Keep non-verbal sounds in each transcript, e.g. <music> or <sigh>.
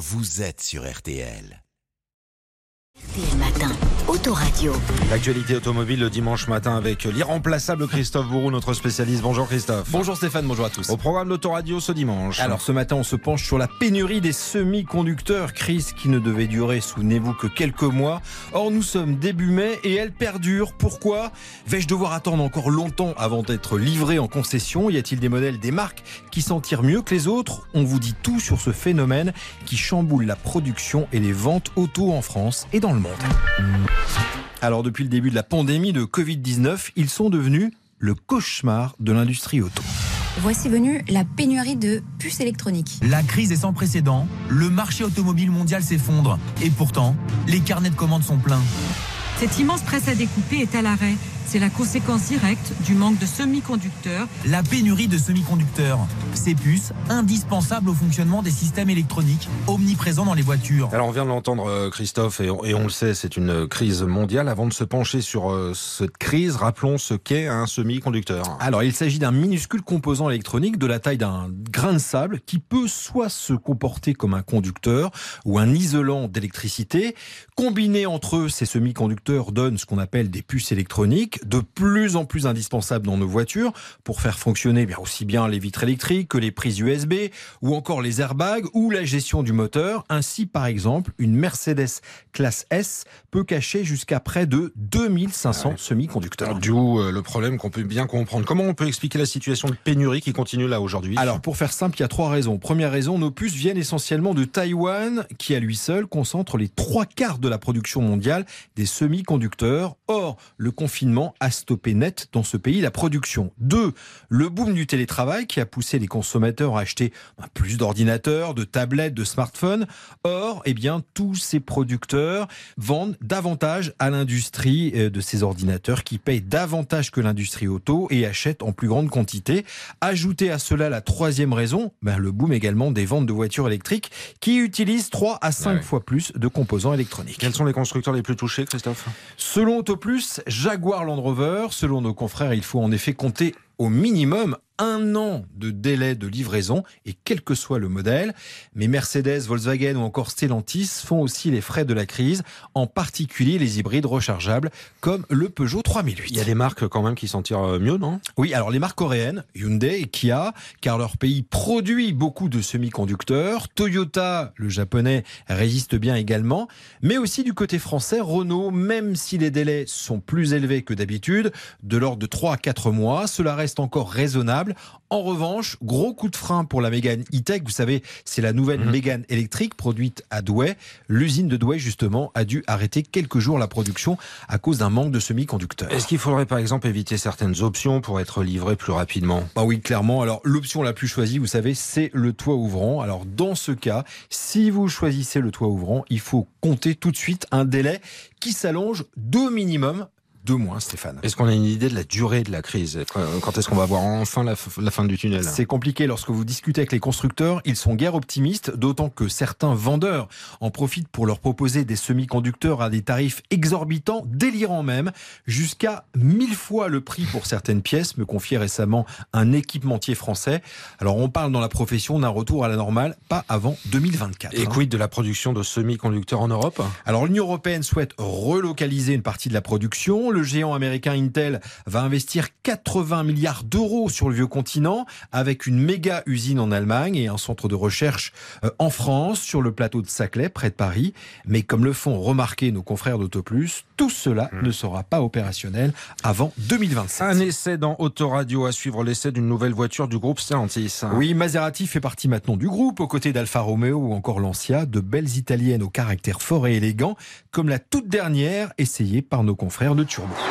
vous êtes sur RTL. RTL Matin, Autoradio. L'actualité automobile le dimanche matin avec l'irremplaçable Christophe Bourou, notre spécialiste. Bonjour Christophe. Bonjour Stéphane, bonjour à tous. Au programme d'Autoradio ce dimanche. Alors ce matin, on se penche sur la pénurie des semi-conducteurs, crise qui ne devait durer, souvenez-vous, que quelques mois. Or, nous sommes début mai et elle perdure. Pourquoi? Vais-je devoir attendre encore longtemps avant d'être livré en concession? Y a-t-il des modèles, des marques qui s'en tirent mieux que les autres? On vous dit tout sur ce phénomène qui chamboule la production et les ventes auto en France et dans le monde. Alors depuis le début de la pandémie de Covid-19, ils sont devenus le cauchemar de l'industrie auto. Voici venue la pénurie de puces électroniques. La crise est sans précédent, le marché automobile mondial s'effondre et pourtant, les carnets de commandes sont pleins. Cette immense presse à découper est à l'arrêt. C'est la conséquence directe du manque de semi-conducteurs. La pénurie de semi-conducteurs. Ces puces, indispensables au fonctionnement des systèmes électroniques, omniprésents dans les voitures. Alors on vient de l'entendre euh, Christophe et on, et on le sait, c'est une crise mondiale. Avant de se pencher sur euh, cette crise, rappelons ce qu'est un semi-conducteur. Alors il s'agit d'un minuscule composant électronique de la taille d'un grain de sable qui peut soit se comporter comme un conducteur ou un isolant d'électricité. Combiné entre eux, ces semi-conducteurs donnent ce qu'on appelle des puces électroniques de plus en plus indispensable dans nos voitures pour faire fonctionner bien aussi bien les vitres électriques que les prises USB ou encore les airbags ou la gestion du moteur. Ainsi, par exemple, une Mercedes classe S peut cacher jusqu'à près de 2500 semi-conducteurs. D'où euh, le problème qu'on peut bien comprendre. Comment on peut expliquer la situation de pénurie qui continue là aujourd'hui? Alors, pour faire simple, il y a trois raisons. Première raison, nos puces viennent essentiellement de Taïwan, qui à lui seul concentre les trois quarts de la production mondiale des semi-conducteurs. Or, le confinement a stoppé net dans ce pays la production. Deux, le boom du télétravail qui a poussé les consommateurs à acheter bah, plus d'ordinateurs, de tablettes, de smartphones. Or, eh bien, tous ces producteurs vendent davantage à l'industrie euh, de ces ordinateurs qui payent davantage que l'industrie auto et achètent en plus grande quantité. Ajoutez à cela la troisième raison, ben, le boom également des ventes de voitures électriques qui utilisent 3 à 5 Ouais. fois plus de composants électroniques. Quels sont les constructeurs les plus touchés, Christophe? Selon Autoplus, Jaguar Rover, selon nos confrères, il faut en effet compter au minimum un an de délai de livraison et quel que soit le modèle. Mais Mercedes, Volkswagen ou encore Stellantis font aussi les frais de la crise, en particulier les hybrides rechargeables comme le Peugeot 3008. Il y a des marques quand même qui s'en tirent euh, mieux, non? Oui, alors les marques coréennes, Hyundai et Kia, car leur pays produit beaucoup de semi-conducteurs. Toyota, le japonais, résiste bien également. Mais aussi du côté français, Renault, même si les délais sont plus élevés que d'habitude, de l'ordre de 3 à 4 mois, cela reste encore raisonnable. En revanche, gros coup de frein pour la Mégane E-Tech. Vous savez, c'est la nouvelle Mhm. Mégane électrique produite à Douai. L'usine de Douai, justement, a dû arrêter quelques jours la production à cause d'un manque de semi-conducteurs. Est-ce qu'il faudrait par exemple éviter certaines options pour être livré plus rapidement? Bah oui, clairement. Alors, l'option la plus choisie, vous savez, c'est le toit ouvrant. Alors, dans ce cas, si vous choisissez le toit ouvrant, il faut compter tout de suite un délai qui s'allonge d'au minimum deux mois, Stéphane. Est-ce qu'on a une idée de la durée de la crise Quand est-ce qu'on va voir enfin la, fin du tunnel C'est compliqué lorsque vous discutez avec les constructeurs, ils sont guère optimistes, d'autant que certains vendeurs en profitent pour leur proposer des semi-conducteurs à des tarifs exorbitants, délirants même, jusqu'à mille fois le prix pour certaines pièces, me confiait récemment un équipementier français. Alors on parle dans la profession d'un retour à la normale, pas avant 2024. Et hein. quid de la production de semi-conducteurs en Europe? Alors l'Union européenne souhaite relocaliser une partie de la production. Le géant américain Intel va investir 80 milliards d'euros sur le vieux continent avec une méga usine en Allemagne et un centre de recherche euh, en France sur le plateau de Saclay près de Paris. Mais comme le font remarquer nos confrères d'Autoplus, tout cela ne sera pas opérationnel avant 2027. Un essai dans Autoradio à suivre l'essai d'une nouvelle voiture du groupe Stellantis. Oui, Maserati fait partie maintenant du groupe, aux côtés d'Alfa Romeo ou encore Lancia, de belles italiennes au caractère fort et élégant, comme la toute dernière essayée par nos confrères de Turbo.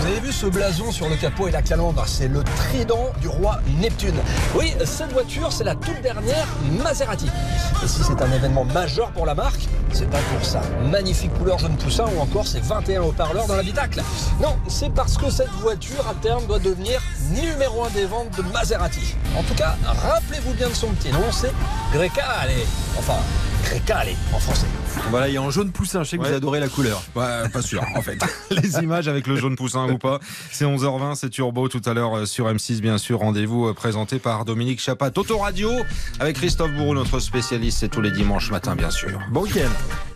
Vous avez vu ce blason sur le capot et la calandre? C'est le trident du roi Neptune. Oui, cette voiture, c'est la toute dernière Maserati. Et si c'est un événement majeur pour la marque, c'est pas pour ça. Magnifique couleur jaune poussin ou encore ses 21 haut-parleurs dans l'habitacle. Non, c'est parce que cette voiture à terme doit devenir numéro un des ventes de Maserati. En tout cas, rappelez-vous bien de son petit nom, c'est Grecale. Enfin, récalé en français. Voilà, il y a un jaune poussin, je sais que Ouais. vous adorez la couleur. Ouais, pas sûr, en fait. <laughs> Les images avec le jaune poussin ou pas. C'est 11h20, c'est Turbo tout à l'heure euh, sur M6, bien sûr. Rendez-vous euh, présenté par Dominique Chapat. Autoradio avec Christophe Bourreau, notre spécialiste. C'est tous les dimanches matin, bien sûr. Bon week-end.